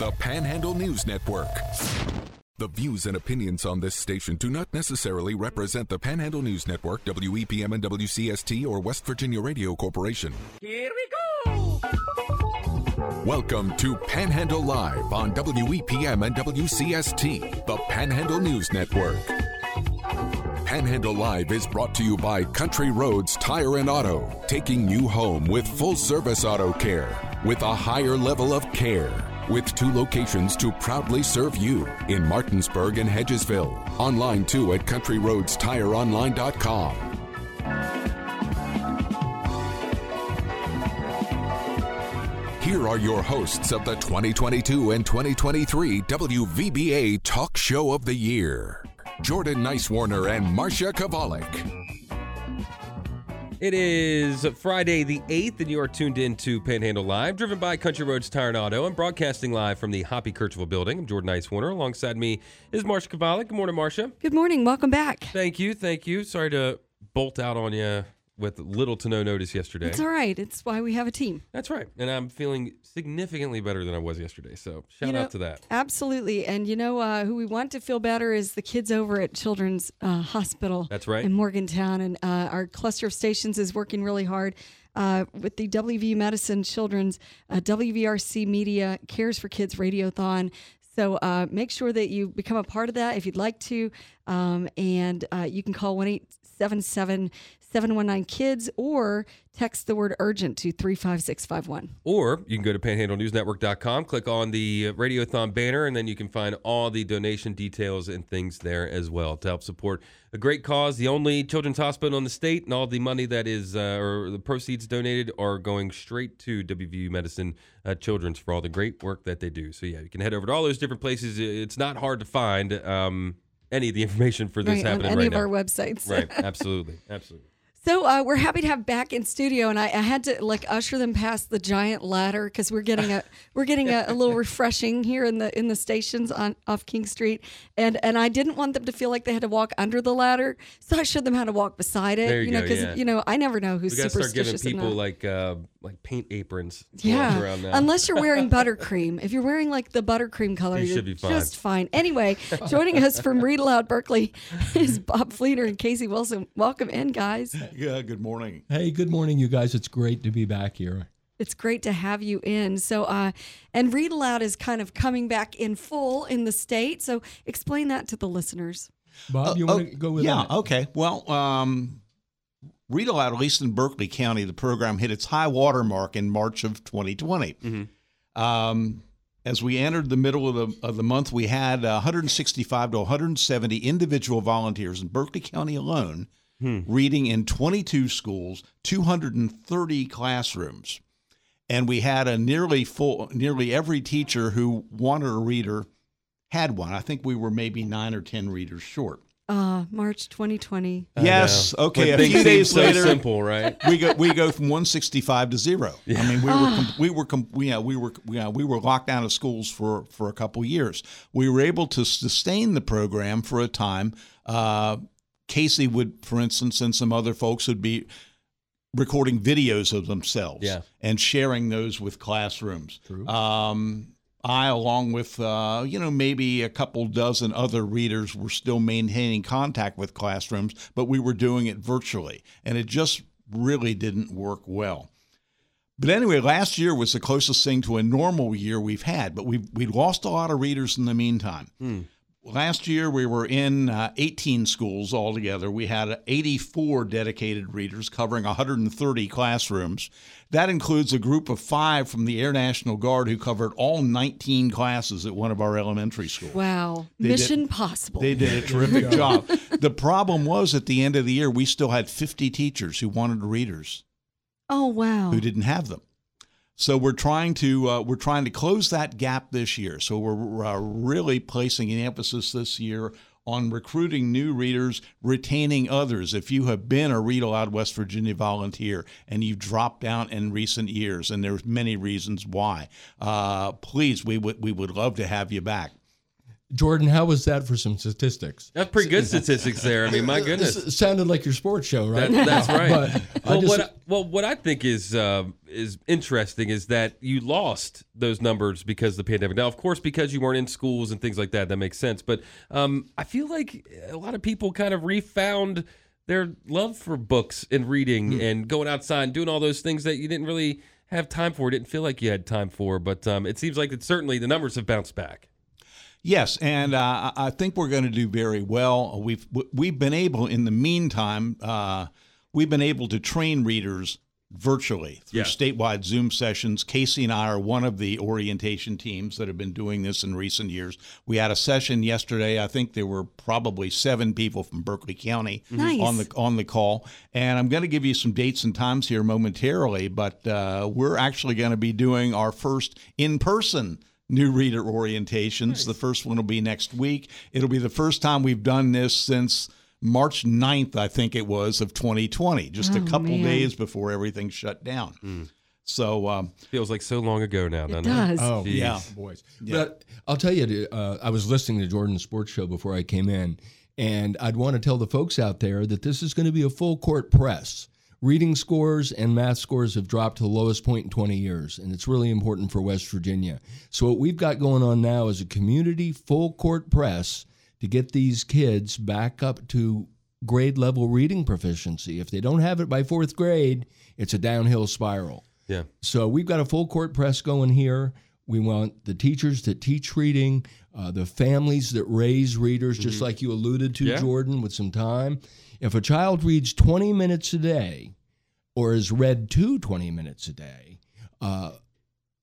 the Panhandle News Network. The views and opinions on this station do not necessarily represent the Panhandle News Network, WEPM and WCST, or West Virginia Radio Corporation. Here we go! Welcome to Panhandle Live on WEPM and WCST, the Panhandle News Network. Panhandle Live is brought to you by Country Roads Tire and Auto, taking you home with full service auto care with a higher level of care. With two locations to proudly serve you in Martinsburg and Hedgesville. Online too at countryroadstireonline.com. Here are your hosts of the 2022 and 2023 WVBA Talk Show of the Year Jordan Nicewarner and Marsha Chwalik. It is Friday the 8th, and you are tuned in to Panhandle Live, driven by Country Roads Tire and Auto. I'm broadcasting live from the Hoppy Kercheval building. I'm Jordan Nicewarner. Alongside me is Marsha Chwalik. Good morning, Marsha. Good morning. Welcome back. Thank you. Thank you. Sorry to bolt out on you with little to no notice yesterday. It's all right. It's why we have a team. That's right. And I'm feeling significantly better than I was yesterday. So shout You know, out to that. Absolutely. And you know uh, who we want to feel better is the kids over at Children's uh, Hospital. That's right. In Morgantown. And uh, our cluster of stations is working really hard. Uh, with the WVU Medicine Children's uh, WVRC Media Cares for Kids Radiothon. So uh, make sure that you become a part of that if you'd like to. Um, and uh, you can call 1 877 719 KIDS or text the word urgent to 35651. Or you can go to panhandlenewsnetwork.com, click on the Radiothon banner, and then you can find all the donation details and things there as well to help support a great cause. The only children's hospital in the state, and all the money that is, uh, or the proceeds donated, are going straight to WVU Medicine uh, Children's for all the great work that they do. So, yeah, you can head over to all those different places. It's not hard to find um, any of the information for this Right, on happening any right of now. our websites. right, absolutely. Absolutely. So uh, we're happy to have back in studio, and I, I had to like usher them past the giant ladder because we're getting a we're getting a, a little refreshing here in the in the stations on off King Street, and and I didn't want them to feel like they had to walk under the ladder, so I showed them how to walk beside it. There you know, go, because yeah. you know I never know who's We got to start giving people like uh, like paint aprons Yeah, unless you're wearing buttercream. If you're wearing like the buttercream color, You should be fine. just fine. Anyway, joining us from Read Aloud Berkeley is Bob Fleenor and Casey Wilson. Welcome in, guys. Yeah, good morning. Hey, good morning, you guys. It's great to be back here. It's great to have you in. So, uh, and Read Aloud is kind of coming back in full in the state. So, explain that to the listeners. Bob, you Oh, want to go with yeah, that? okay. Well, um, Read Aloud, at least in Berkeley County, the program hit its high water mark in March of 2020. Um, as we entered the middle of the, of the month, we had 165 to 170 individual volunteers in Berkeley County alone reading in 22 schools, 230 classrooms. And we had a nearly full, nearly every teacher who wanted a reader had one. I think we were maybe nine or 10 readers short. Uh, March 2020. Yes. know. Okay. When A few days so later, simple, right? we go we go from 165 to zero. Yeah. I mean, we were com- we were com- we, yeah, we were yeah, we were locked down of schools for for a couple years. We were able to sustain the program for a time. Uh, Casey would, for instance, and some other folks would be recording videos of themselves Yeah. and sharing those with classrooms. Um, I, along with uh, you know maybe a couple dozen other readers, were still maintaining contact with classrooms, but we were doing it virtually, and it just really didn't work well. But anyway, last year was the closest thing to a normal year we've had, but we we lost a lot of readers in the meantime. Last year, we were in uh, 18 schools altogether. We had 84 dedicated readers covering 130 classrooms. That includes a group of five from the Air National Guard who covered all 19 classes at one of our elementary schools. Wow. They did- Mission possible. They did a terrific job. The problem was at the end of the year, we still had 50 teachers who wanted readers oh, wow. who didn't have them. So we're trying to uh, we're trying to close that gap this year. So we're uh, really placing an emphasis this year on recruiting new readers, retaining others. If you have been a Read Aloud West Virginia volunteer and you've dropped out in recent years, and there's many reasons why, uh, please we would we would love to have you back. Jordan, how was that for some statistics? That's pretty good statistics there. I mean, my goodness. This sounded like your sports show, right? That, that's right. Well, just- what I, well, what I think is uh, is interesting is that you lost those numbers because of the pandemic. Now, of course, because you weren't in schools and things like that, that makes sense. But um, I feel like a lot of people kind of refound their love for books and reading Hmm. and going outside and doing all those things that you didn't really have time for, didn't feel like you had time for. But um, it seems like that certainly the numbers have bounced back. Yes, and uh, I I think we're going to do very well. We've we've been able, in the meantime, uh, we've been able to train readers virtually through Yeah. statewide Zoom sessions. Casey and I are one of the orientation teams that have been doing this in recent years. We had a session yesterday. I think there were probably seven people from Berkeley County Nice. on the on the call, and I'm going to give you some dates and times here momentarily. But uh, we're actually going to be doing our first in person new reader orientations. The first one will be next week. It'll be the first time we've done this since March 9th, I think it was, of 2020, just a Oh, couple man. days before everything shut down. So, um, Feels like so long ago now, It doesn't does. Oh, Jeez. yeah. boys. Yeah. But I'll tell you, uh, I was listening to Jordan's sports show before I came in, and I'd want to tell the folks out there that this is going to be a full court press. Reading scores and math scores have dropped to the lowest point in 20 years, and it's really important for West Virginia. So, what we've got going on now is a community full court press to get these kids back up to grade level reading proficiency. If they don't have it by fourth grade, it's a downhill spiral. Yeah. So we've got a full court press going here. We want the teachers that teach reading, uh, the families that raise readers, just like you alluded to, Yeah. Jordan, with some time. If a child reads 20 minutes a day or is read to 20 minutes a day, uh,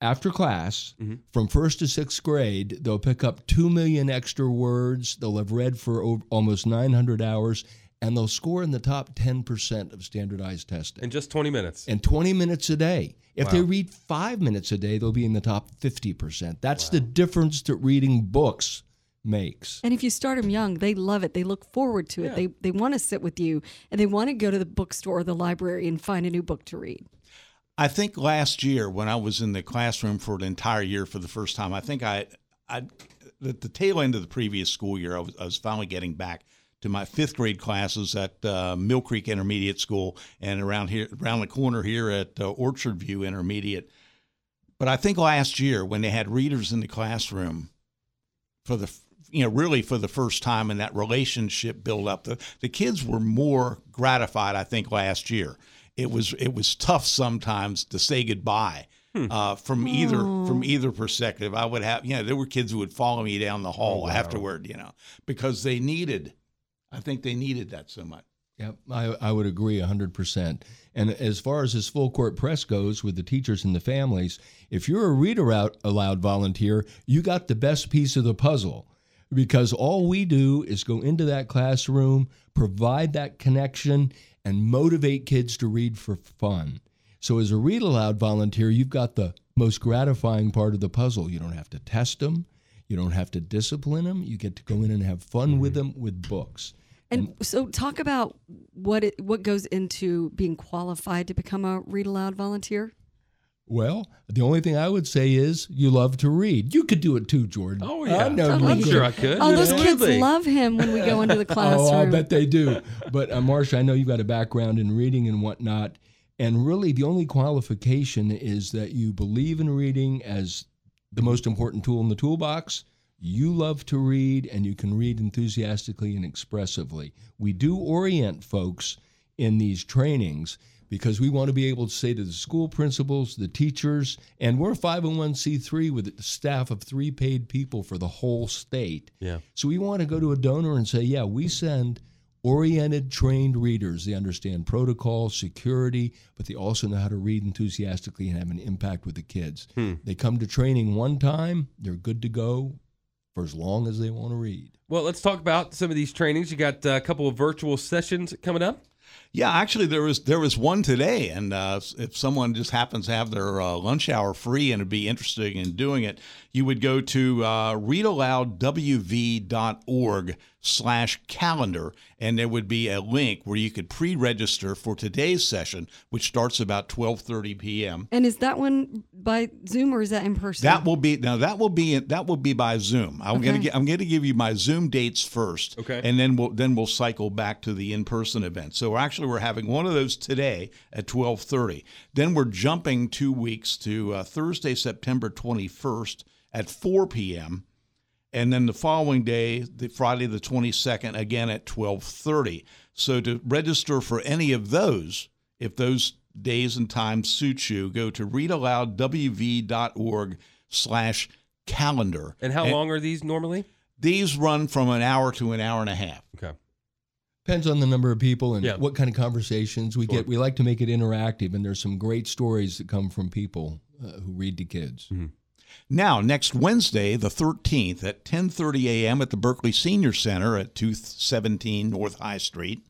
after class, from first to sixth grade, they'll pick up 2 million extra words. They'll have read for o- almost 900 hours, and they'll score in the top 10% of standardized testing In just 20 minutes. and 20 minutes a day. If Wow. they read five minutes a day, they'll be in the top 50%. That's the difference that reading books makes. And if you start them young, they love it. They look forward to it. Yeah. They they want to sit with you and they want to go to the bookstore or the library and find a new book to read. I think last year when I was in the classroom for an entire year for the first time, I think I, I at the tail end of the previous school year, I was, I was finally getting back to my fifth grade classes at uh, Mill Creek Intermediate School and around here, around the corner here at uh, Orchard View Intermediate. But I think last year when they had readers in the classroom for the you know really for the first time in that relationship build up the the kids were more gratified I think last year. It was it was tough sometimes to say goodbye uh, from either from either perspective. I would have you know there were kids who would follow me down the hall afterward you know because they needed I think they needed that so much. Yep, I, I would agree 100%. And as far as this full court press goes with the teachers and the families, if you're a reader out aloud volunteer, you got the best piece of the puzzle because all we do is go into that classroom, provide that connection, and motivate kids to read for fun. So as a read aloud volunteer, you've got the most gratifying part of the puzzle. You don't have to test them. You don't have to discipline them. You get to go in and have fun with mm-hmm. them with books. And so talk about what it what goes into being qualified to become a read aloud volunteer. Well, the only thing I would say is you love to read. You could do it too, Jordan. Oh, yeah. I know I'm you sure I could. could. Oh, those kids love him when we go into the classroom. Oh, I bet they do. But uh, Marsha, I know you've got a background in reading and whatnot, and really the only qualification is that you believe in reading as the most important tool in the toolbox. You love to read, and you can read enthusiastically and expressively. We do orient folks in these trainings because we want to be able to say to the school principals, the teachers, and we're a 501c3 with a staff of three paid people for the whole state. Yeah. So we want to go to a donor and say, yeah, we send oriented, trained readers. They understand protocol, security, but they also know how to read enthusiastically and have an impact with the kids. Hmm. They come to training one time, they're good to go for as long as they want to read. Well, let's talk about some of these trainings. You got a couple of virtual sessions coming up. Yeah, actually, there was there was one today, and uh, if someone just happens to have their uh, lunch hour free and would be interested in doing it, you would go to uh, readaloudwv.org slash calendar and there would be a link where you could pre-register for today's session which starts about 12:30 p.m. And is that one by Zoom or is that in person? That will be now. That will be that will be by Zoom. I'm gonna get, I'm going to give you my Zoom dates first, Okay. and then we'll then we'll cycle back to the in-person event. So we're actually we're having one of those today at 12:30. Then we're jumping two weeks to uh, Thursday, September 21st at 4 p.m. And then the following day, the Friday the 22nd, again at 12:30. So to register for any of those, if those days and times suit you, go to readaloudwv.org slash calendar. And how long are these normally? These run from an hour to an hour and a half. Okay. Depends on the number of people and Yeah. what kind of conversations we Sure. get. We like to make it interactive, and there's some great stories that come from people uh, who read to kids. Now, next Wednesday, the 13th at 10:30 a.m. at the Berkeley Senior Center at 217 North High Street.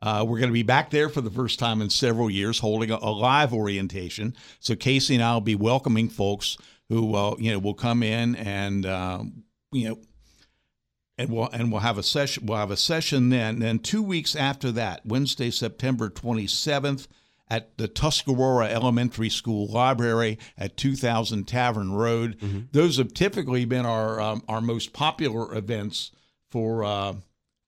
Uh, we're going to be back there for the first time in several years, holding a, a live orientation. So Casey and I will be welcoming folks who, uh, you know, will come in and, um, you know, and we'll and we'll have a session. We'll have a session then. Then two weeks after that, Wednesday, September 27th, at the Tuscarora Elementary School Library at 2000 Tavern Road. Those have typically been our um, our most popular events for. Uh,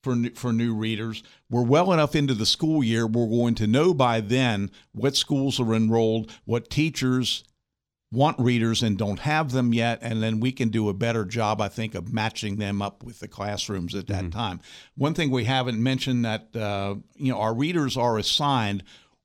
for new, for new readers, we're well enough into the school year. We're going to know by then what schools are enrolled, what teachers want readers and don't have them yet, and then we can do a better job, I think, of matching them up with the classrooms at that time. One thing we haven't mentioned that uh, you know our readers are assigned,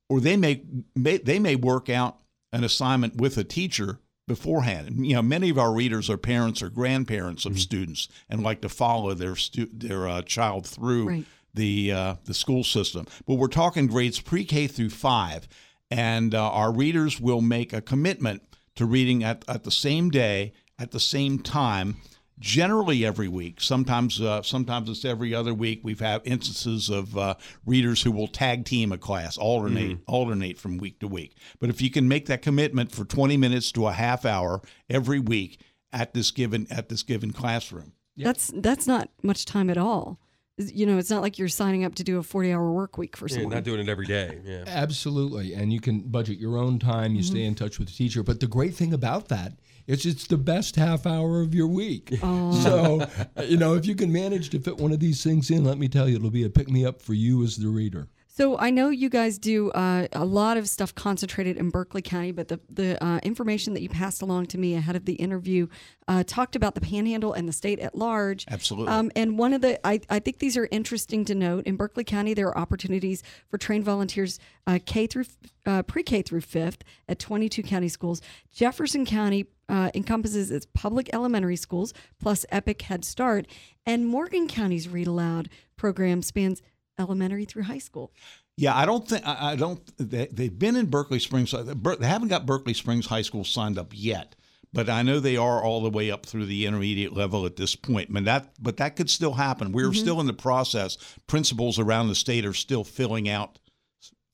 or they may, may they may work out an assignment with a teacher beforehand. And, you know, many of our readers are parents or grandparents of students and like to follow their stu- their uh, child through Right. the uh, the school system. But we're talking grades pre-K through five, and uh, our readers will make a commitment to reading at, at the same day at the same time. Generally, every week. Sometimes, uh, sometimes it's every other week. We've had instances of uh, readers who will tag team a class, alternate, alternate from week to week. But if you can make that commitment for 20 minutes to a half hour every week at this given at this given classroom, That's that's not much time at all. You know, it's not like you're signing up to do a 40 hour work week for Yeah, someone. not doing it every day. Yeah. Absolutely. And you can budget your own time, you stay in touch with the teacher. But the great thing about that is it's the best half hour of your week. Oh. So, you know, if you can manage to fit one of these things in, let me tell you, it'll be a pick me up for you as the reader. So I know you guys do uh, a lot of stuff concentrated in Berkeley County, but the the uh, information that you passed along to me ahead of the interview uh, talked about the Panhandle and the state at large. Absolutely. Um, and one of the I, I think these are interesting to note. In Berkeley County, there are opportunities for trained volunteers uh, K through uh, pre K through fifth at 22 county schools. Jefferson County uh, encompasses its public elementary schools plus Epic Head Start, and Morgan County's Read Aloud program spans elementary through high school. Yeah, I don't think I I don't. They, they've been in Berkeley Springs. uh, They haven't got Berkeley Springs High School signed up yet, but I know they are all the way up through the intermediate level at this point. But that, but that could still happen. We're still in the process. Principals around the state are still filling out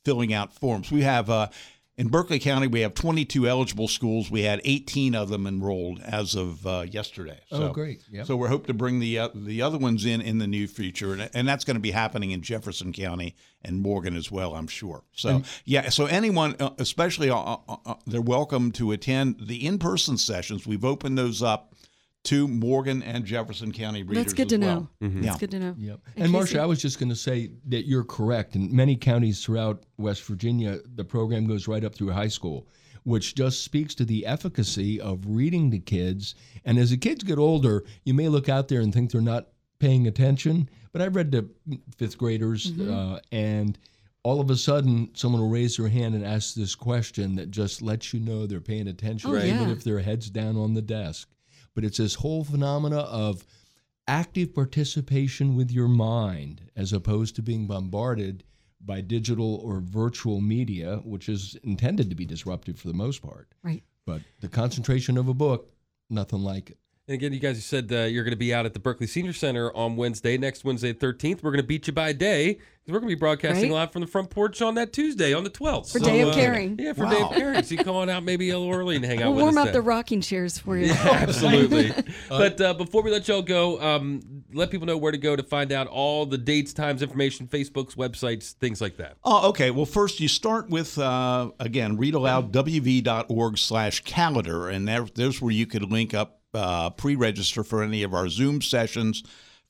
filling out forms. We have uh, in Berkeley County we have 22 eligible schools. We had 18 of them enrolled as of uh, yesterday. Oh, great. Yep. So we're hope to bring the uh, the other ones in in the near future, and, and that's going to be happening in Jefferson County and Morgan as well, I'm sure. So yeah, so anyone, uh, especially, uh, uh, they're welcome to attend the in person sessions. We've opened those up to Morgan and Jefferson County readers. That's good to well. know. Yeah. That's good to know. Yep. And And, Marsha, I was just going to say that you're correct. In many counties throughout West Virginia, the program goes right up through high school, which just speaks to the efficacy of reading to kids. And as the kids get older, you may look out there and think they're not paying attention. But I've read to fifth graders, uh, and all of a sudden, someone will raise their hand and ask this question that just lets you know they're paying attention, Oh, even yeah. if their head's down on the desk. But it's this whole phenomena of active participation with your mind as opposed to being bombarded by digital or virtual media, which is intended to be disruptive for the most part. Right. But the concentration of a book, nothing like it. And again, you guys said uh, you're going to be out at the Berkeley Senior Center on Wednesday, next Wednesday, 13th. We're going to beat you by day because we're going to be broadcasting Right. live from the front porch on that Tuesday, on the 12th. For Day of Caring. Yeah, for Wow. Day of Caring. So you come on out maybe a little early and hang out We'll with warm us up then. the rocking chairs for you. Yeah, absolutely. but uh, before we let y'all go, um, let people know where to go to find out all the dates, times, information, Facebook's websites, things like that. Oh, okay. Well, first you start with uh, again readaloudwv.org slash calendar, and there, there's where you could link up uh, pre-register for any of our Zoom sessions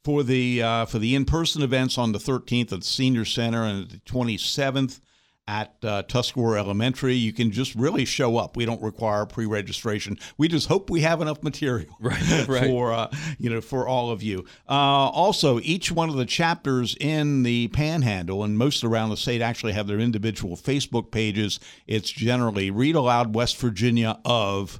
for the uh, for the in-person events on the 13th at the Senior Center and the 27th at uh, Tuscarora Elementary. You can just really show up. We don't require pre-registration. We just hope we have enough material Right, right. for uh, you know for all of you. Uh, also, each one of the chapters in the Panhandle and most around the state actually have their individual Facebook pages. It's generally Read Aloud West Virginia of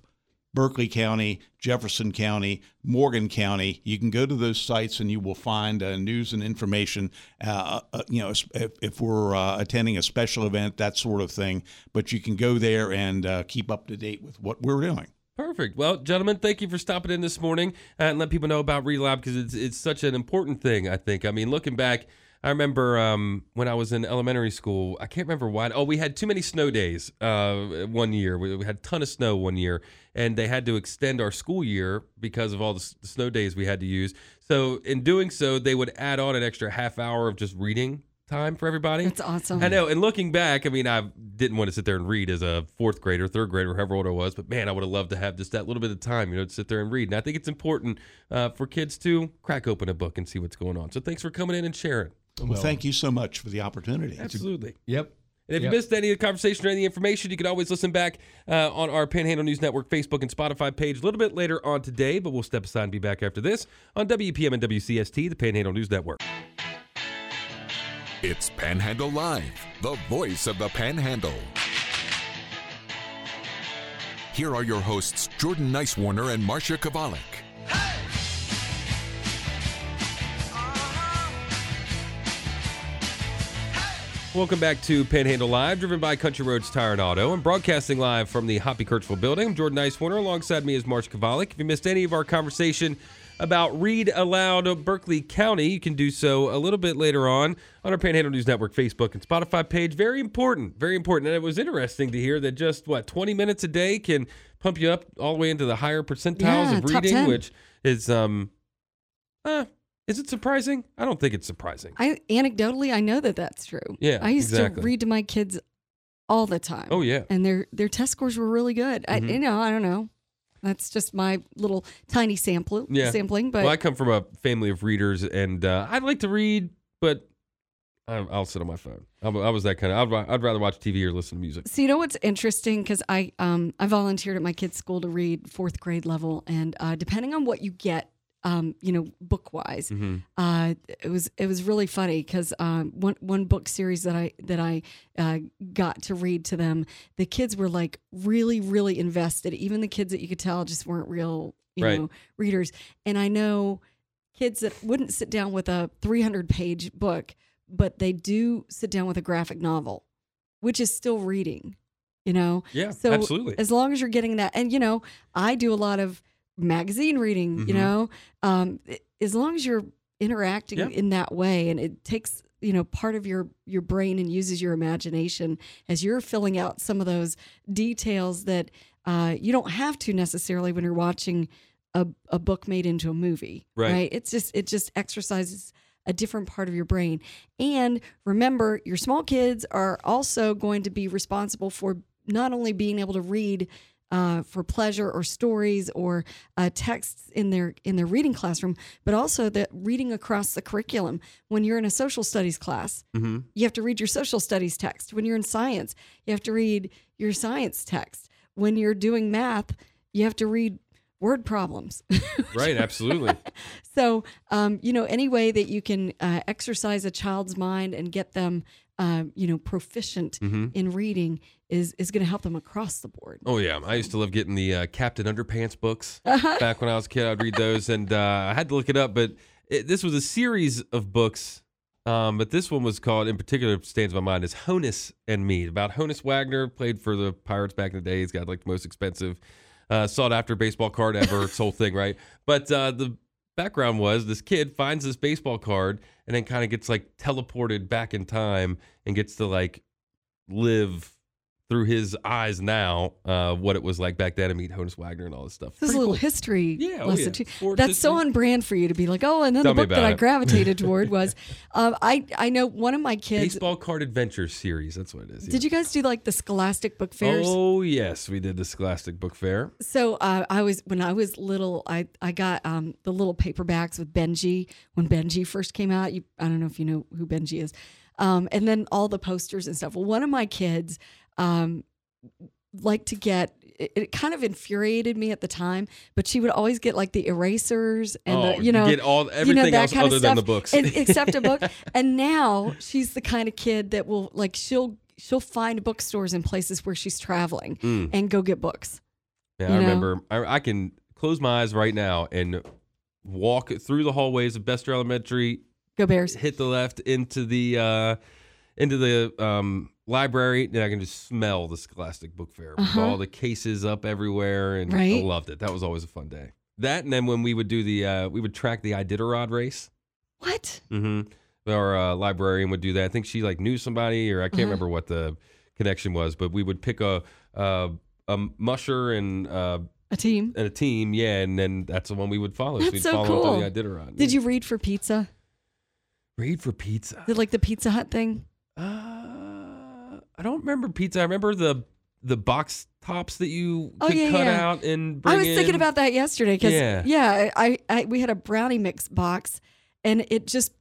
Berkeley County, Jefferson County, Morgan County. You can go to those sites and you will find uh, news and information. Uh, uh, you know, if, if we're uh, attending a special event, that sort of thing. But you can go there and uh, keep up to date with what we're doing. Perfect. Well, gentlemen, thank you for stopping in this morning uh, and let people know about Relab because it's it's such an important thing. I think. I mean, looking back, I remember um, when I was in elementary school. I can't remember why. Oh, we had too many snow days uh, one year. We, we had a ton of snow one year, and they had to extend our school year because of all the, s- the snow days we had to use. So, in doing so, they would add on an extra half hour of just reading time for everybody. That's awesome. I know. And looking back, I mean, I didn't want to sit there and read as a fourth grader, third grader, however old I was. But man, I would have loved to have just that little bit of time, you know, to sit there and read. And I think it's important uh, for kids to crack open a book and see what's going on. So thanks for coming in and sharing. Well, thank you so much for the opportunity. Absolutely. Yep. And if Yep. you missed any of the conversation or any information, you can always listen back uh, on our Panhandle News Network Facebook and Spotify page a little bit later on today. But we'll step aside and be back after this on WPM and WCST, the Panhandle News Network. It's Panhandle Live, the voice of the Panhandle. Here are your hosts, Jordan Nicewarner and Marsha Chwalik. Welcome back to Panhandle Live, driven by Country Roads Tire and Auto, and broadcasting live from the Hoppy Kercheval building. I'm Jordan Nicewarner. Alongside me is March Chwalik. If you missed any of our conversation about Read Aloud Berkeley County, you can do so a little bit later on on our Panhandle News Network Facebook and Spotify page. Very important, very important. And it was interesting to hear that just what 20 minutes a day can pump you up all the way into the higher percentiles Yeah, of reading, which is um, uh, is it surprising? I don't think it's surprising. I anecdotally, I know that that's true. Yeah, I used exactly. to read to my kids all the time. Oh yeah. and their their test scores were really good. I, Mhm. you know, I don't know. That's just my little tiny sample Yeah. sampling, but well, I come from a family of readers, and uh, I'd like to read, but I, I'll sit on my phone. I, I was that kind of. I'd, I'd rather watch TV or listen to music. So you know what's interesting because I um I volunteered at my kids' school to read fourth grade level, and uh, depending on what you get, um you know book wise, hmm uh it was it was really funny because um one one book series that I that I uh, got to read to them, the kids were like really really invested. Even the kids that you could tell just weren't real you Right. know readers, and I know kids that wouldn't sit down with a 300 page book, but they do sit down with a graphic novel, which is still reading, you know? Yeah, So absolutely. As long as you're getting that, and you know, I do a lot of magazine reading, you Mhm. know, um, i- as long as you're interacting in that way and it takes, you know, part of your, your brain and uses your imagination as you're filling out some of those details that uh, you don't have to necessarily when you're watching a, a book made into a movie, right. Right. It's just, it just exercises a different part of your brain. And remember, your small kids are also going to be responsible for not only being able to read uh, for pleasure or stories or uh, texts in their in their reading classroom, but also the reading across the curriculum. When you're in a social studies class, hmm you have to read your social studies text. When you're in science, you have to read your science text. When you're doing math, you have to read word problems. Right, absolutely. So, um, you know, any way that you can uh, exercise a child's mind and get them, um, you know, proficient hmm in reading is is going to help them across the board. Oh yeah, I used to love getting the uh, Captain Underpants books Uh-huh. back when I was a kid. I'd read those, and uh, I had to look it up, but it, this was a series of books. Um, but this one was called, in particular, stands in my mind, is Honus and Me. About Honus Wagner, played for the Pirates back in the day. He's got like the most expensive, uh, sought after baseball card ever. It's whole thing, right? But uh, the background was this kid finds this baseball card and then kind of gets like teleported back in time and gets to like live through his eyes now uh, what it was like back then to meet Honus Wagner and all this stuff. This is a little cool. history Yeah, oh, lesson yeah. too. Sports That's so on brand for you to be like, oh, and then Tell the book that about I gravitated toward was, um, I I know one of my kids. Baseball card adventure series. That's what it is. Did you guys do like the Scholastic book fairs? Oh yes, we did the Scholastic Book Fair. So uh, I was when I was little, I I got um, the little paperbacks with Benji when Benji first came out. You, I don't know if you know who Benji is, um, and then all the posters and stuff. Well, one of my kids um, like to get. It, it kind of infuriated me at the time, but she would always get like the erasers and Oh, the, you know get all- you everything know, that else kind of other than stuff, the books. and- except a book. And now she's the kind of kid that will like she'll she'll find bookstores in places where she's traveling Mm. and go get books. Yeah, You I know? remember. I, I can close my eyes right now and walk through the hallways of Bester Elementary, Go Bears. hit the left into the uh, into the um, library, and I can just smell the Scholastic Book Fair with Uh-huh. all the cases up everywhere, and I loved it. That was always a fun day. That and then when we would do the uh, we would track the Iditarod race. What? Mm-hmm. Our uh, librarian would do that. I think she like knew somebody, or I can't Uh-huh. remember what the connection was, but we would pick a uh, a musher and uh, A team. and a team, yeah, and then that's the one we would follow. That's we'd so follow cool. them through the Iditarod. Did you read for pizza? read for pizza? Did like the Pizza Hut thing? Uh, I don't remember pizza. I remember the the box tops that you Oh, yeah, cut yeah. out and bring I was thinking about that yesterday because Yeah. yeah, I, I we had a brownie mix box, and it just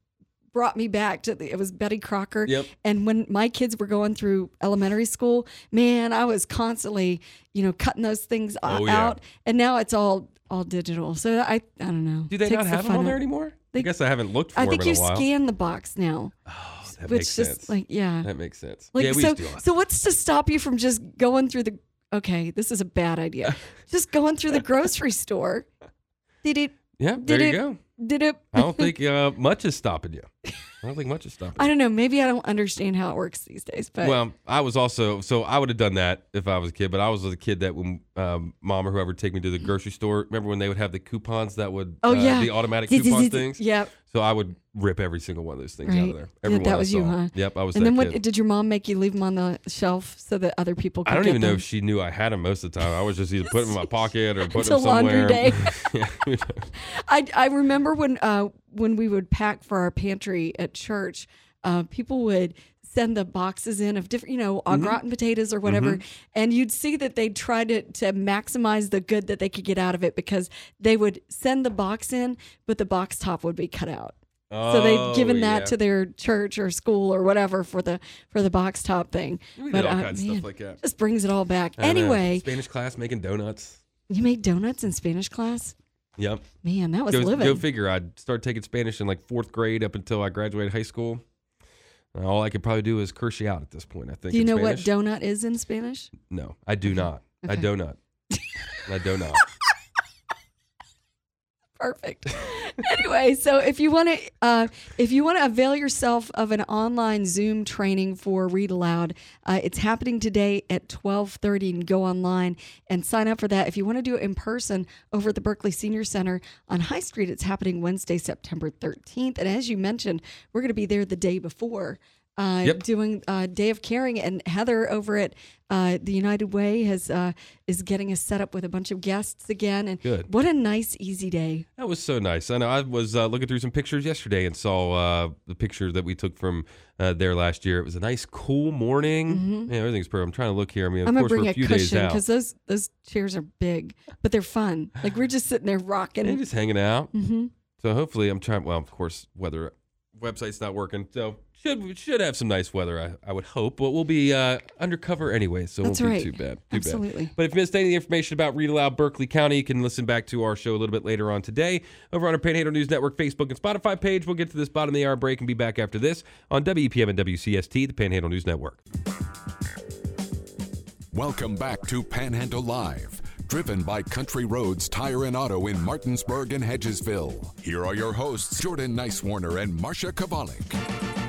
brought me back to the, it was Betty Crocker. Yep. And when my kids were going through elementary school, man, I was constantly you know cutting those things Oh, yeah. out, and now it's all all digital. So I I don't know. Do they not the have them fun on there anymore? They- I guess I haven't looked for I them think in you scan the box now, oh, that which makes just sense. like yeah. that makes sense. Like yeah, so, used to do so what's to stop you from just going through the? Okay, this is a bad idea. just going through the grocery store. Did it? yeah, did there you it- go. Did it? I don't think uh, much is stopping you. I don't think much is stopping. I don't know. Maybe I don't understand how it works these days. But Well, I was also so I would have done that if I was a kid, but I was a kid that when um, mom or whoever would take me to the grocery store, remember when they would have the coupons that would oh uh, yeah, the automatic coupon things. Yeah. So I would rip every single one of those things out of there. Yeah, that was you, huh? Yep, I was And then what kid. did your mom make you leave them on the shelf so that other people could I don't even know if she knew I had them most of the time. I was just either putting them in my pocket or putting them somewhere. laundry day. Yeah. I I remember when uh when we would pack for our pantry at church, uh, people would send the boxes in of different, you know, au Mm-hmm. gratin potatoes or whatever, and you'd see that they'd try to to maximize the good that they could get out of it because they would send the box in, but the box top would be cut out. So they'd given Oh, that yeah. to their church or school or whatever for the for the box top thing. We but all uh, kinds of man, stuff like that. just brings it all back. I know. Anyway, Spanish class making donuts. you made donuts in Spanish class. Yep. Man, that was Go, living. go figure. I'd start taking Spanish in like fourth grade up until I graduated high school. Uh, All I could probably do is curse you out at this point. I think. Do you know Spanish. what donut is in Spanish? No, I do not. I Okay. do not. I do not. Perfect. anyway, so if you want to, uh, if you want to avail yourself of an online Zoom training for Read Aloud, uh, it's happening today at twelve thirty. And go online and sign up for that. If you want to do it in person over at the Berkeley Senior Center on High Street, it's happening Wednesday, September thirteenth. And as you mentioned, we're going to be there the day before. Uh, Yep. doing uh, Day of Caring, and Heather over at uh, the United Way has uh, is getting us set up with a bunch of guests again. And Good. what a nice, easy day. That was so nice. I know I was uh, looking through some pictures yesterday and saw uh, the picture that we took from uh, there last year. It was a nice, cool morning. Yeah, everything's perfect. I'm trying to look here. I mean, of Mm-hmm. I'm gonna course, bring we're a a few days cushion out. because those those chairs are big, but they're fun. Like we're just sitting there rocking. and just hanging out. hmm So hopefully, I'm trying. Well, of course, weather website's not working. So should should have some nice weather. I, I would hope, but we'll be uh, undercover anyway, so it That's won't right. be too bad. Too Absolutely. bad. But if you missed any of the information about Read Aloud Berkeley County, you can listen back to our show a little bit later on today over on our Panhandle News Network Facebook and Spotify page. We'll get to this bottom of the hour break and be back after this on WEPM and WCST, the Panhandle News Network. Welcome back to Panhandle Live, driven by Country Roads Tire and Auto in Martinsburg and Hedgesville. Here are your hosts, Jordan Nicewarner and Marsha Chwalik.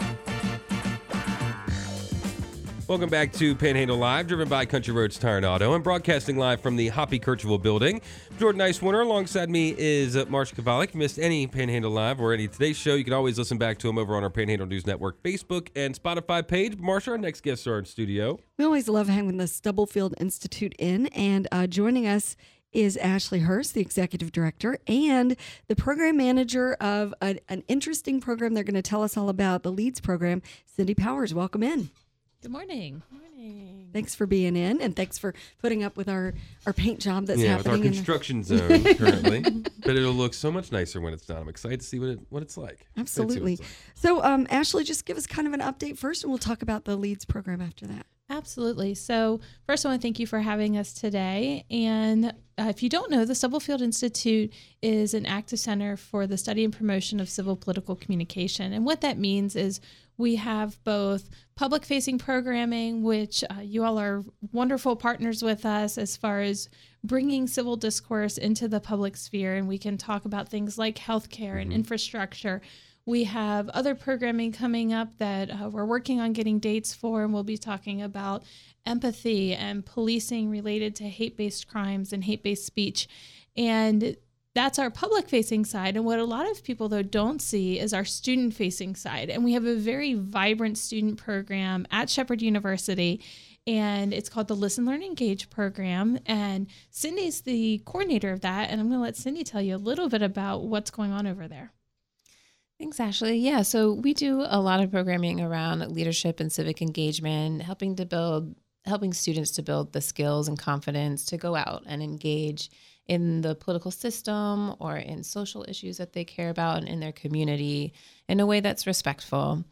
Welcome back to Panhandle Live, driven by Country Roads Tire and Auto, and broadcasting live from the Hoppy Kercheval building. Jordan Nicewarner, alongside me is uh, Marsha Chwalik. If you missed any Panhandle Live or any today's show, you can always listen back to them over on our Panhandle News Network Facebook and Spotify page. Marsha, our next guests are in studio. We always love having the Stubblefield Institute in, and uh, joining us is Ashley Horst, the executive director, and the program manager of an interesting program they're going to tell us all about, the LEADS program, Cindy Powers. Welcome in. Good morning. Morning. Thanks for being in, and thanks for putting up with our, our paint job that's yeah, with our happening. in the- construction zone currently, but it'll look so much nicer when it's done. I'm excited to see what it what it's like. Excited to see what Absolutely. it's like. So, um, Ashley, just give us kind of an update first, and we'll talk about the LEADS program after that. Absolutely. So, first, I want to thank you for having us today. And uh, if you don't know, the Stubblefield Institute is an active center for the study and promotion of civil political communication. And what that means is we have both public facing programming, which uh, you all are wonderful partners with us as far as bringing civil discourse into the public sphere. And we can talk about things like healthcare and infrastructure. We have other programming coming up that uh, we're working on getting dates for, and we'll be talking about empathy and policing related to hate based crimes and hate based speech. And that's our public facing side. And what a lot of people, though, don't see is our student facing side. And we have a very vibrant student program at Shepherd University. And it's called the Listen, Learn, Engage program. And Cindy's the coordinator of that. And I'm going to let Cindy tell you a little bit about what's going on over there. Thanks, Ashley. Yeah, so we do a lot of programming around leadership and civic engagement, helping to build, helping students to build the skills and confidence to go out and engage in the political system or in social issues that they care about and in their community in a way that's respectful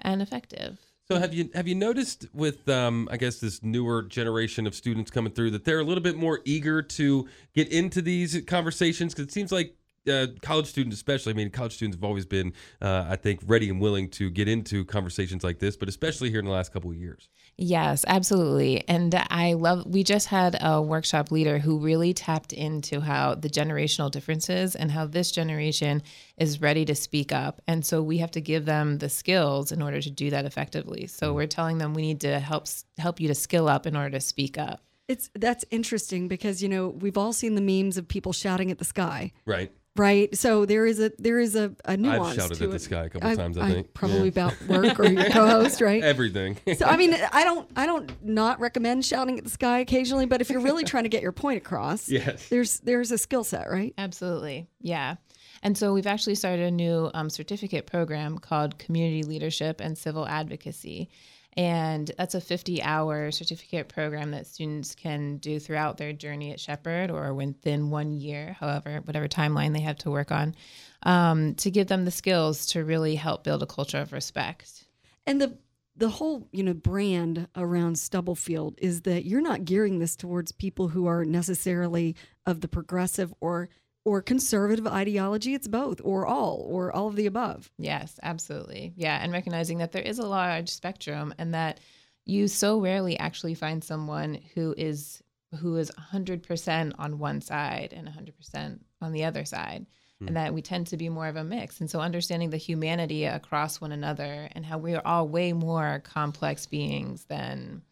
and effective. So have you have you noticed with um, I guess this newer generation of students coming through that they're a little bit more eager to get into these conversations because it seems like uh, college students especially I mean college students have always been uh, I think ready and willing to get into conversations like this but especially here in the last couple of years. Yes, absolutely. And I love, we just had a workshop leader who really tapped into how the generational differences and how this generation is ready to speak up. And so we have to give them the skills in order to do that effectively. So we're telling them we need to help help you to skill up in order to speak up. It's that's interesting because you know we've all seen the memes of people shouting at the sky, Right. Right? So there is a there is a, a nuance. I've shouted to at the it. sky a couple times, I think. probably Yeah. about work or your co-host, right? Everything. so I mean, I don't I don't not recommend shouting at the sky occasionally, but if you're really trying to get your point across, Yes. there's there's a skill set, right? Absolutely. Yeah. And so we've actually started a new um, certificate program called Community Leadership and Civil Advocacy. And that's a 50 hour certificate program that students can do throughout their journey at Shepherd or within one year, however, whatever timeline they have to work on, um, to give them the skills to really help build a culture of respect. And the the whole you know brand around Stubblefield is that you're not gearing this towards people who are necessarily of the progressive or or conservative ideology. It's both, or all, or all of the above. Yes, absolutely. Yeah. And recognizing that there is a large spectrum and that you so rarely actually find someone who is who is 100% on one side and 100% on the other side hmm. and that we tend to be more of a mix and so understanding the humanity across one another and how we are all way more complex beings than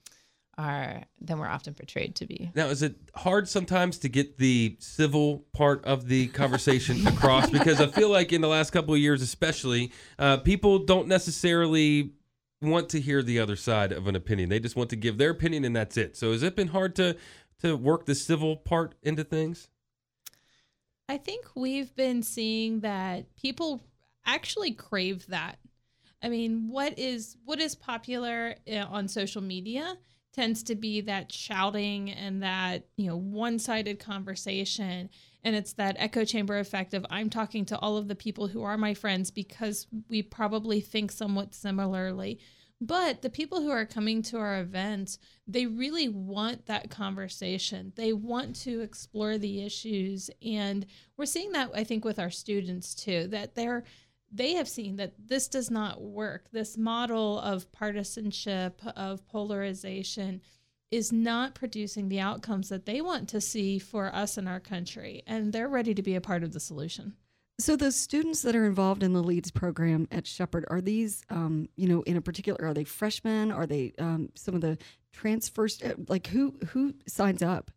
are than we're often portrayed to be Now, is it hard sometimes to get the civil part of the conversation across? Because I feel like in the last couple of years, especially, uh, people don't necessarily want to hear the other side of an opinion. They just want to give their opinion, and that's it. So, has it been hard to to work the civil part into things? I think we've been seeing that people actually crave that. I mean, what is what is popular uh, on social media tends to be that shouting and that, you know, one-sided conversation and it's that echo chamber effect of I'm talking to all of the people who are my friends because we probably think somewhat similarly. But the people who are coming to our events, they really want that conversation. They want to explore the issues. And we're seeing that, I think, with our students too, that they're they have seen that this does not work. This model of partisanship, of polarization, is not producing the outcomes that they want to see for us in our country. And they're ready to be a part of the solution. So the students that are involved in the Leads program at Shepherd are these, um, you know, in a particular, are they freshmen? Are they um, some of the transfers? uh, Like who who signs up?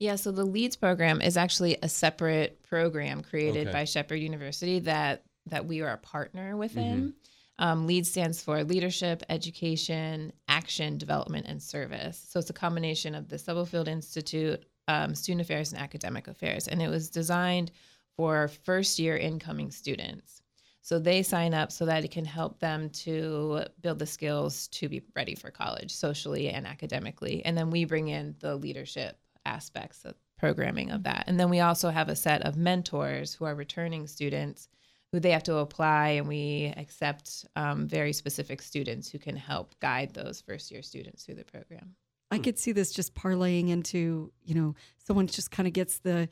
Yeah, so the LEADS program is actually a separate program created Okay. by Shepherd University that that we are a partner within. Um, LEADS stands for Leadership, Education, Action, Development, and Service. So it's a combination of the Stubblefield Institute, um, Student Affairs, and Academic Affairs, and it was designed for first year incoming students. So they sign up so that it can help them to build the skills to be ready for college socially and academically. And then we bring in the leadership aspects of programming of that. And then we also have a set of mentors who are returning students who they have to apply and we accept um, very specific students who can help guide those first year students through the program. I could see this just parlaying into, you know, someone just kind of gets the,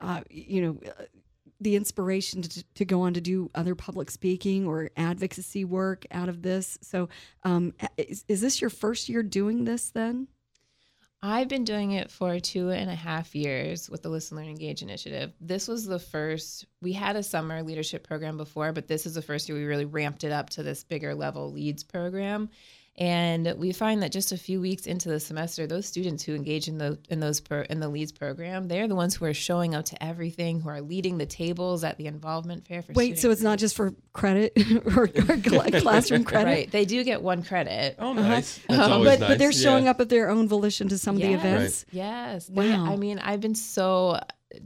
uh, you know, uh, the inspiration to, to go on to do other public speaking or advocacy work out of this. So, um, is, is this your first year doing this then? I've been doing it for two and a half years with the Listen, Learn, Engage initiative. This was the first, we had a summer leadership program before, but this is the first year we really ramped it up to this bigger level leads program. And we find that just a few weeks into the semester, those students who engage in the in those pro, in the leads program, they're the ones who are showing up to everything, who are leading the tables at the involvement fair for Wait, so it's not just for credit or, or classroom credit? right. They do get one credit. Oh, nice. That's Uh, always but, nice. but they're showing yeah. up of their own volition to some of the Yes. events. Yes. They, Wow. I mean, I've been so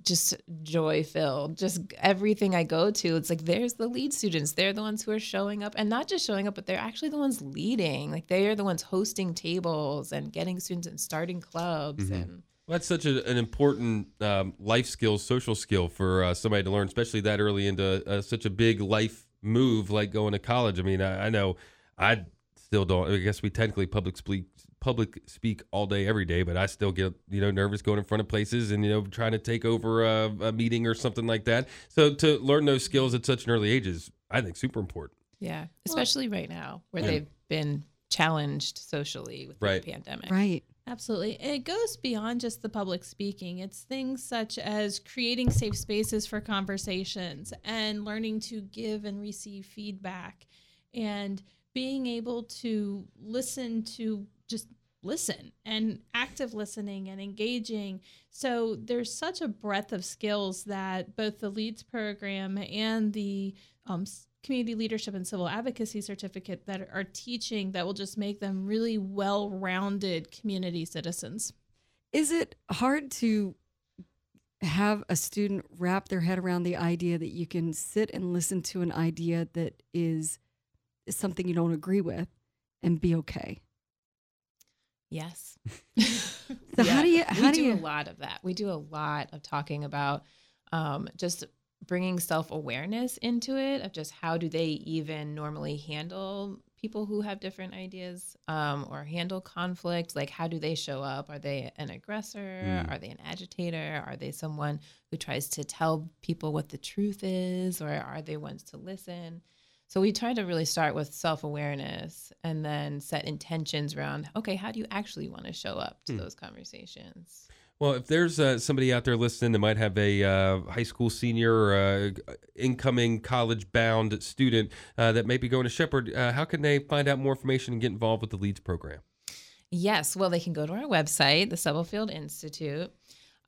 just joy filled. Just everything I go to, it's like there's the lead students. They're the ones who are showing up and not just showing up, but they're actually the ones leading. Like they are the ones hosting tables and getting students and starting clubs Mm-hmm. and Well, that's such a, an important um, life skill, social skill for uh, somebody to learn, especially that early into uh, such a big life move like going to college. I mean, I, I know I still don't. I guess we technically public speak public speak all day, every day, but I still get you know nervous going in front of places and you know trying to take over a, a meeting or something like that. So to learn those skills at such an early age is, I think, super important. yeah, especially right now where Yeah. they've been challenged socially with Right. the pandemic. Right. Absolutely. And it goes beyond just the public speaking. It's things such as creating safe spaces for conversations and learning to give and receive feedback and being able to listen to just listen and active listening and engaging. So there's such a breadth of skills that both the LEADS program and the um, community leadership and civil advocacy certificate that are teaching that will just make them really well-rounded community citizens. Is it hard to have a student wrap their head around the idea that you can sit and listen to an idea that is something you don't agree with and be okay? Yes. So how do you- how we do do you- a lot of that. We do a lot of talking about um, just bringing self awareness into it of just how do they even normally handle people who have different ideas um, or handle conflict. Like how do they show up? Are they an aggressor? Mm. Are they an agitator? Are they someone who tries to tell people what the truth is, or are they ones to listen? So we try to really start with self awareness and then set intentions around okay, how do you actually want to show up to those conversations? Well, if there's uh, somebody out there listening that might have a uh, high school senior or uh, incoming college bound student uh, that may be going to Shepherd, uh, how can they find out more information and get involved with the LEADS program? Yes, well, they can go to our website, the Stubblefield Institute.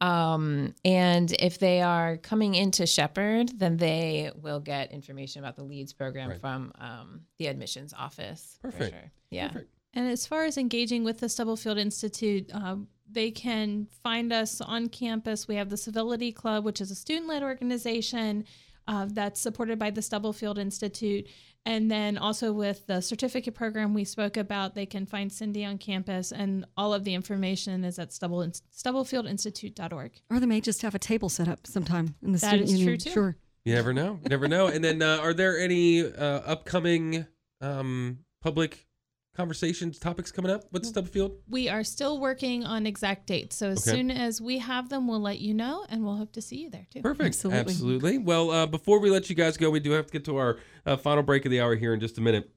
Um, and if they are coming into Shepherd, then they will get information about the LEADS program Right. from um, the admissions office. for Perfect. sure. Yeah. Perfect. And as far as engaging with the Stubblefield Institute, um, they can find us on campus. We have the Civility Club, which is a student led organization uh, that's supported by the Stubblefield Institute. And then also with the certificate program we spoke about, they can find Cindy on campus, and all of the information is at Stubble, stubblefieldinstitute.org. Or they may just have a table set up sometime in the That student is true, union. too. Sure. You never know. You never know. And then, uh, are there any uh, upcoming um, public conversations, topics coming up with Stubblefield? We are still working on exact dates. So as Okay. soon as we have them, we'll let you know, and we'll hope to see you there too. Perfect. Absolutely. Absolutely. Well, uh, before we let you guys go, we do have to get to our uh, final break of the hour here in just a minute.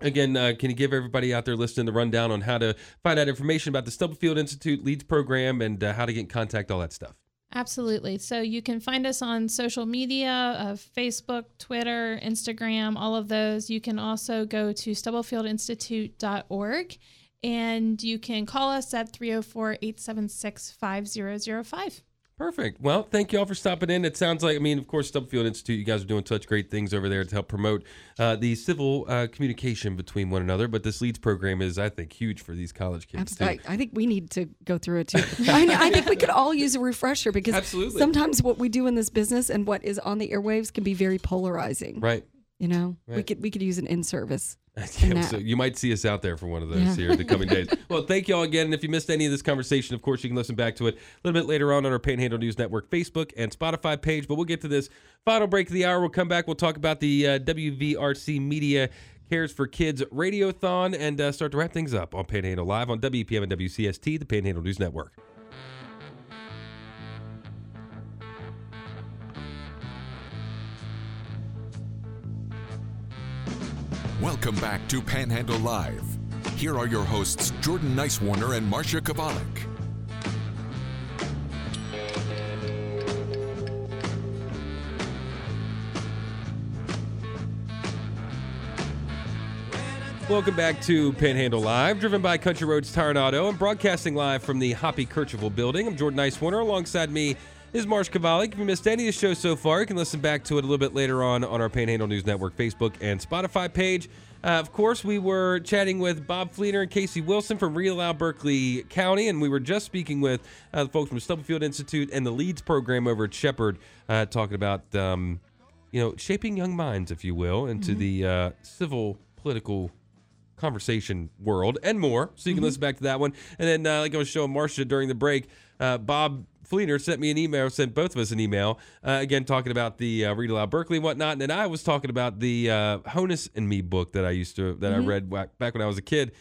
Again, uh, can you give everybody out there listening the rundown on how to find out information about the Stubblefield Institute Leads program and uh, how to get in contact, all that stuff? Absolutely. So you can find us on social media uh, Facebook, Twitter, Instagram, all of those. You can also go to stubblefieldinstitute.org and you can call us at 304 876 5005. Perfect. Well, thank you all for stopping in. It sounds like, I mean, of course, Stubblefield Institute, you guys are doing such great things over there to help promote uh, the civil uh, communication between one another. But this LEADS program is, I think, huge for these college kids. Abs- I, I think we need to go through it too. I, I think we could all use a refresher because Absolutely. sometimes what we do in this business and what is on the airwaves can be very polarizing. Right. You know, we could we could use an in service. Yeah, so you might see us out there for one of those Yeah. here in the coming days. Well, thank you all again. And if you missed any of this conversation, of course, you can listen back to it a little bit later on on our Panhandle News Network Facebook and Spotify page. But we'll get to this final break of the hour. We'll come back. We'll talk about the uh, WVRC Media Cares for Kids Radiothon and uh, start to wrap things up on Panhandle Live on WPM and WCST, the Panhandle News Network. Welcome back to Panhandle Live. Here are your hosts, Jordan Nicewarner and Marsha Chwalik. Welcome back to Panhandle Live, driven by Country Roads Tire and Auto broadcasting live from the Hoppy Kercheval building. I'm Jordan Nicewarner. Alongside me is Marsha Chwalik. If you missed any of the show so far, you can listen back to it a little bit later on on our Panhandle News Network Facebook and Spotify page. Uh, of course, we were chatting with Bob Fleenor and Casey Wilson from Read Aloud Berkeley County, and we were just speaking with uh, the folks from Stubblefield Institute and the Leads program over at Shepherd, uh, talking about um, you know shaping young minds, if you will, into the uh, civil political conversation world and more. So you can listen back to that one. And then, uh, like I was showing Marsha during the break, uh, Bob Fleenor sent me an email, sent both of us an email, uh, again, talking about the uh, Read Aloud Berkeley and whatnot. And then I was talking about the uh, Honus and Me book that I used to, that I read back when I was a kid.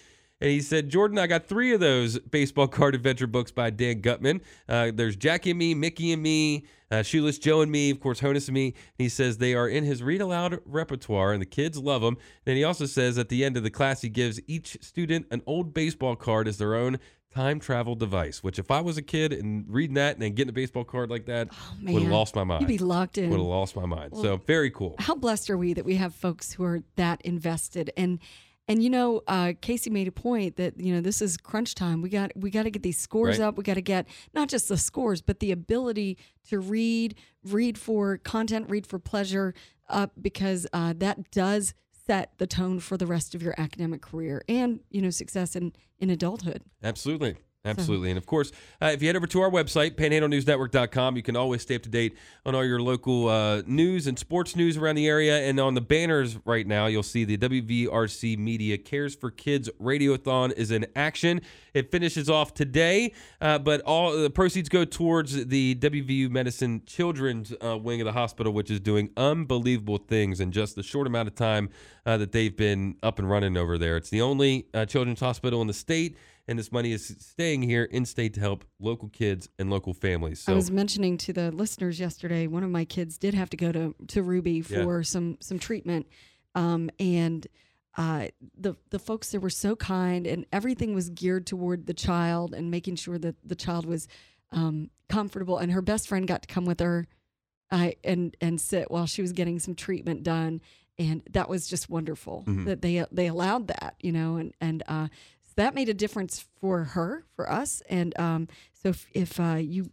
And he said, Jordan, I got three of those baseball card adventure books by Dan Gutman. Uh, there's Jackie and me, Mickey and me, uh, Shoeless Joe and me, of course, Honus and me. And he says they are in his read aloud repertoire, and the kids love them. And he also says at the end of the class, he gives each student an old baseball card as their own time travel device. Which, if I was a kid and reading that and then getting a baseball card like that, would have lost my mind. You'd be locked in. Would have lost my mind. so very cool. How blessed are we that we have folks who are that invested and and you know, uh, Casey made a point that you know this is crunch time. We got we got to get these scores Right. up. We got to get not just the scores, but the ability to read, read for content, read for pleasure, up because uh, that does set the tone for the rest of your academic career and you know success in in adulthood. Absolutely. Absolutely. And of course, uh, if you head over to our website, panhandlenewsnetwork.com, you can always stay up to date on all your local uh, news and sports news around the area. And on the banners right now, you'll see the WVRC Media Cares for Kids Radiothon is in action. It finishes off today, uh, but all the proceeds go towards the WVU Medicine Children's uh, wing of the hospital, which is doing unbelievable things in just the short amount of time uh, that they've been up and running over there. It's the only uh, children's hospital in the state and this money is staying here in state to help local kids and local families. So I was mentioning to the listeners yesterday, one of my kids did have to go to, to Ruby Yeah. for some some treatment, um, and uh, the the folks there were so kind, and everything was geared toward the child and making sure that the child was um, comfortable. And her best friend got to come with her, uh, and and sit while she was getting some treatment done, and that was just wonderful Mhm. that they they allowed that, you know, and and uh, that made a difference for her, for us, and um, so if, if uh, you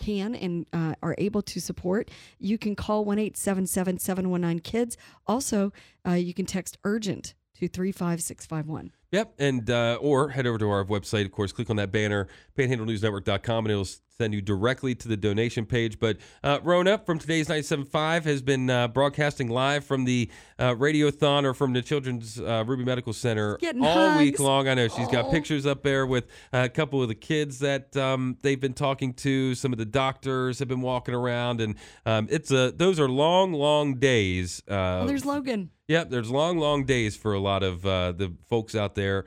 can and uh, are able to support, you can call 1 877 719 KIDS. Also, uh, you can text urgent to 35651. Yep, and uh, or head over to our website. Of course, click on that banner, PanhandleNewsNetwork.com, and it'll send you directly to the donation page. But uh, Rona from today's 97.5 has been uh, broadcasting live from the uh, Radiothon or from the Children's uh, Ruby Medical Center Getting all week long. I know she's got pictures up there with uh, a couple of the kids that um, they've been talking to. Some of the doctors have been walking around, and um, it's a those are long, long days. Uh, Well, there's Logan. Yep, there's long, long days for a lot of uh, the folks out there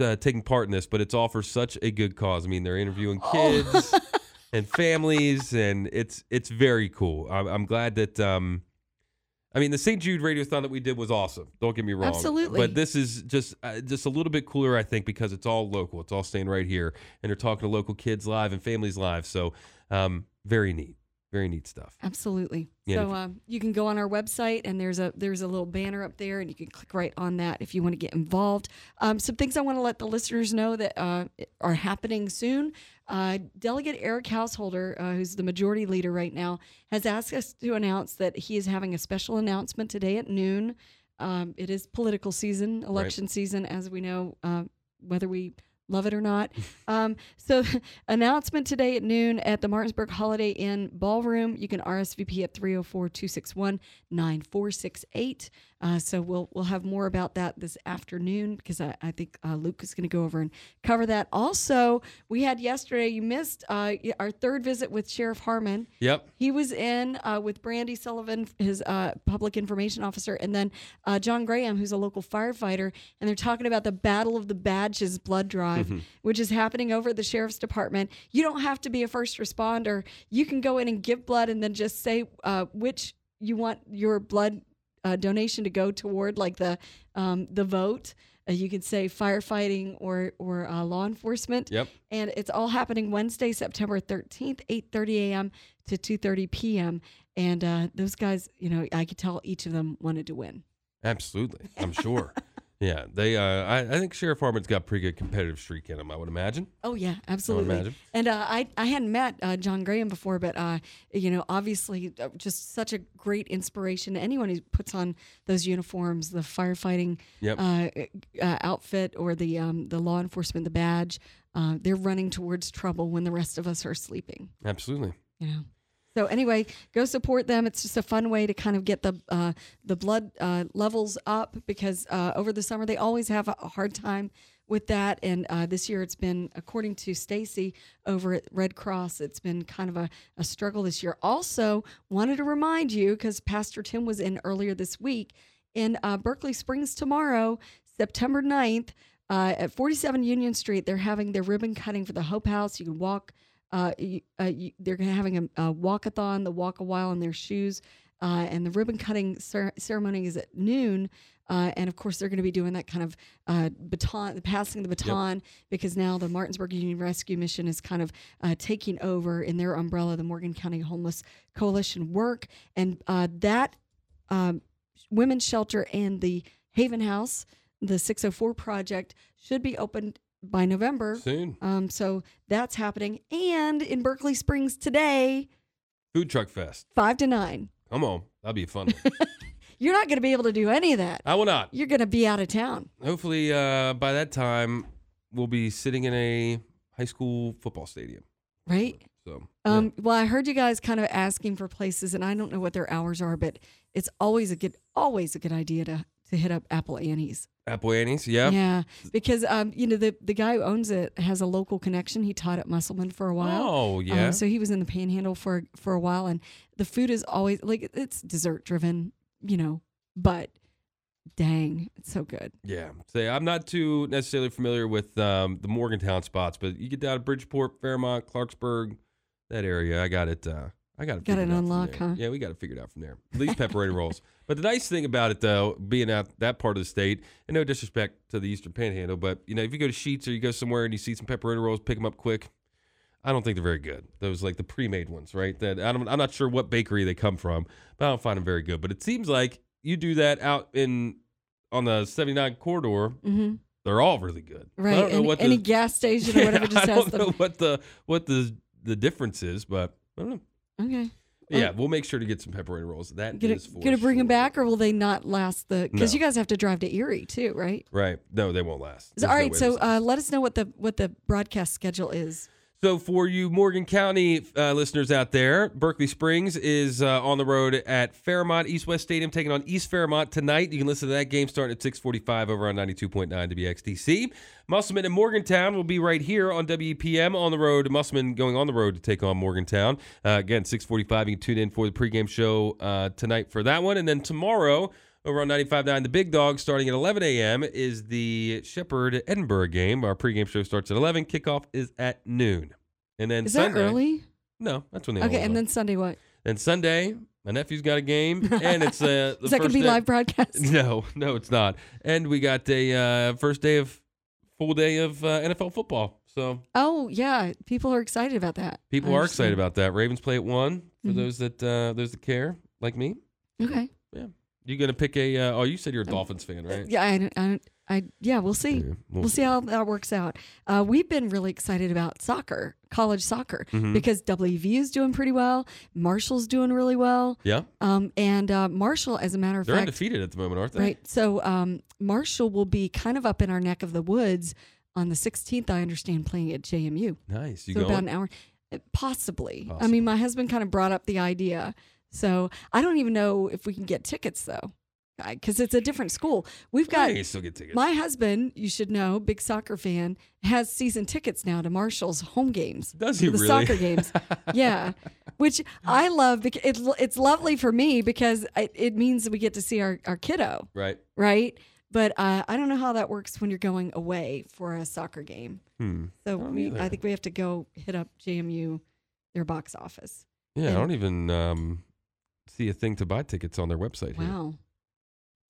uh, taking part in this, but it's all for such a good cause. I mean, they're interviewing kids and families, and it's it's very cool. I'm, I'm glad that. Um, I mean, the St. Jude Radiothon that we did was awesome. Don't get me wrong. Absolutely. But this is just uh, just a little bit cooler, I think, because it's all local. It's all staying right here, and they're talking to local kids live and families live. So. Um, very neat. Very neat stuff. Absolutely. Yeah, so if- um, you can go on our website, and there's a there's a little banner up there, and you can click right on that if you want to get involved. Um, some things I want to let the listeners know that uh, are happening soon. Uh, Delegate Eric Householder, uh, who's the majority leader right now, has asked us to announce that he is having a special announcement today at noon. Um, it is political season, election season, as we know, uh, whether we love it or not. Um, so, announcement today at noon at the Martinsburg Holiday Inn Ballroom. You can RSVP at 304 261 9468. Uh, So, we'll we'll have more about that this afternoon because I, I think uh, Luke is going to go over and cover that. Also, we had yesterday, you missed uh, our third visit with Sheriff Harmon. Yep. He was in uh, with Brandy Sullivan, his uh, public information officer, and then uh, John Graham, who's a local firefighter, and they're talking about the Battle of the Badges blood drive, which is happening over at the sheriff's department. You don't have to be a first responder; you can go in and give blood, and then just say uh, which you want your blood uh, donation to go toward, like the um, the vote. Uh, you can say firefighting or or uh, law enforcement Yep. and it's all happening Wednesday, September 13th, 8:30 a.m. to 2:30 p.m. And uh, those guys, you know, I could tell each of them wanted to win. Absolutely. I'm sure. Yeah. They. Uh. I, I think Sheriff Harmon's got pretty good competitive streak in him. I would imagine. Oh yeah, absolutely. imagine. And uh, I I hadn't met uh, John Graham before, but uh, you know, obviously, uh, just such a great inspiration. to Anyone who puts on those uniforms, the firefighting Yep. uh, uh, outfit or the um, the law enforcement, the badge, uh, they're running towards trouble when the rest of us are sleeping. Absolutely. you know. So anyway, go support them. It's just a fun way to kind of get the uh, the blood uh, levels up because uh, over the summer they always have a hard time with that. And uh, this year it's been, according to Stacy over at Red Cross, it's been kind of a, a struggle this year. Also, wanted to remind you because Pastor Tim was in earlier this week in uh, Berkeley Springs tomorrow, September 9th. Uh, at 47 Union Street, they're having their ribbon cutting for the Hope House. You can walk uh, uh, they're having a, a walkathon, the walk a while in their shoes, uh, and the ribbon cutting cer- ceremony is at noon. Uh, and of course, they're going to be doing that kind of uh, baton, passing the baton, because now the Martinsburg Union Rescue Mission is kind of uh, taking over in their umbrella, the Morgan County Homeless Coalition work, and uh, that um, women's shelter and the Haven House, the 604 project, should be opened by November. Soon. Um, so that's happening. And in Berkeley Springs today, Food Truck Fest. five to nine. Come on. That'd be fun. You're not going to be able to do any of that. I will not. You're going to be out of town. Hopefully, uh, by that time, we'll be sitting in a high school football stadium. Right. So, Um, Well, I heard you guys kind of asking for places, and I don't know what their hours are, but it's always a good, always a good idea to hit up Apple Annie's. Apple Annie's, yeah. Yeah, because um, you know the the guy who owns it has a local connection. He taught at Musselman for a while. Oh, Um, yeah. so he was in the Panhandle for for a while, and the food is always like it's dessert driven, you know. But dang, it's so good. Yeah. Say, I'm not too necessarily familiar with um, the Morgantown spots, but you get down to Bridgeport, Fairmont, Clarksburg, that area. I got it. Uh, I got it. Got it figured out from unlocked, huh? Yeah, we got to figure it out from there. Least pepperoni rolls. But the nice thing about it, though, being out that part of the state, and no disrespect to the Eastern Panhandle, but you know, if you go to Sheetz or you go somewhere and you see some pepperoni rolls, pick them up quick. I don't think they're very good. Those like the pre-made ones, right? That I don't, I'm not sure what bakery they come from, but I don't find them very good. But it seems like you do that out in on the 79 corridor, hmm they're all really good. I Right. don't know Any, what the, any gas station or whatever just I has don't know what the what the the difference is, but I don't know. Okay. Yeah, we'll make sure to get some pepperoni rolls. That Gonna, is for gonna bring them back, or will they not last the? Because No. you guys have to drive to Erie too, right? Right? No, they won't last. There's all no So uh, let us know what the what the broadcast schedule is. So for you Morgan County uh, listeners out there, Berkeley Springs is uh, on the road at Fairmont East West Stadium, taking on East Fairmont tonight. You can listen to that game starting at 6:45 over on 92.9 WXDC. Musselman and Morgantown will be right here on WPM on the road. Musselman going on the road to take on Morgantown uh, again 6:45. You can tune in for the pregame show uh, tonight for that one, and then tomorrow. Over on 95.9, the Big Dog, starting at 11 a.m., is the Shepherd Edinboro game. Our pregame show starts at 11. Kickoff is at noon. And then Is Sunday, that early? No, that's when they Okay, and then Sunday what? Then Sunday, my nephew's got a game, and it's uh, the Is that gonna be day- live broadcast? No, no, it's not. And we got a uh, first day of full day of uh, NFL football. So Oh yeah, people are excited about that. people are excited about that. Ravens play at one for Mhm. those that uh, those that care, like me. Okay. You gonna pick a? Uh, oh, you said you're a Dolphins fan, right? Yeah, I, I, I, yeah, we'll see. Yeah, We'll see how that works out. Uh, we've been really excited about soccer, college soccer, Mhm. because WVU is doing pretty well. Marshall's doing really well. Yeah, Um, and uh, Marshall, as a matter of fact, they're undefeated at the moment, aren't they? right? So um, Marshall will be kind of up in our neck of the woods on the 16th. I understand playing at JMU. Nice. You so going? about an hour, Uh, possibly. I mean, my husband kind of brought up the idea, so I don't even know if we can get tickets though, because it's a different school. We've got still get tickets. my husband, you should know, big soccer fan, has season tickets now to Marshall's home games. Does he the really? soccer games? yeah, which I love because it's it's lovely for me because it, it means that we get to see our our kiddo, right. right? But uh, I don't know how that works when you're going away for a soccer game. Hmm. So we, either. I think we have to go hit up JMU, their box office. Yeah, I don't even um, see a thing to buy tickets on their website here. Wow,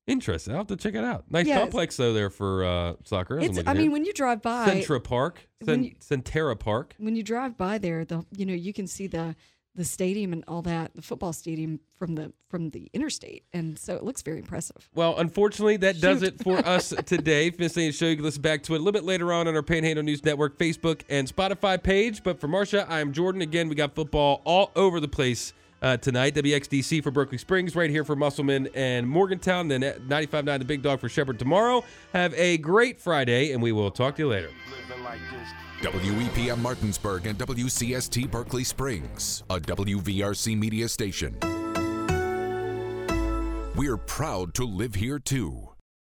Interesting. I'll have to check it out. Nice Yes. complex though there for uh, soccer. it's. I here. mean, when you drive by, Sentara Park, Cen- you- Sentara Park. when you drive by there, the you know you can see the the stadium and all that, the football stadium from the from the interstate, and so it looks very impressive. Well, unfortunately, that does it for us today. Missed any show, you can listen back to it a little bit later on on our Panhandle News Network Facebook and Spotify page. But for Marsha, I am Jordan. Again, we got football all over the place uh, tonight. WXDC for Berkeley Springs, right here for Musselman and Morgantown. Then at 95.9 The Big Dog for Shepherd tomorrow. Have a great Friday, and we will talk to you later. WEPM Martinsburg and WCST Berkeley Springs, a WVRC media station. We're proud to live here too.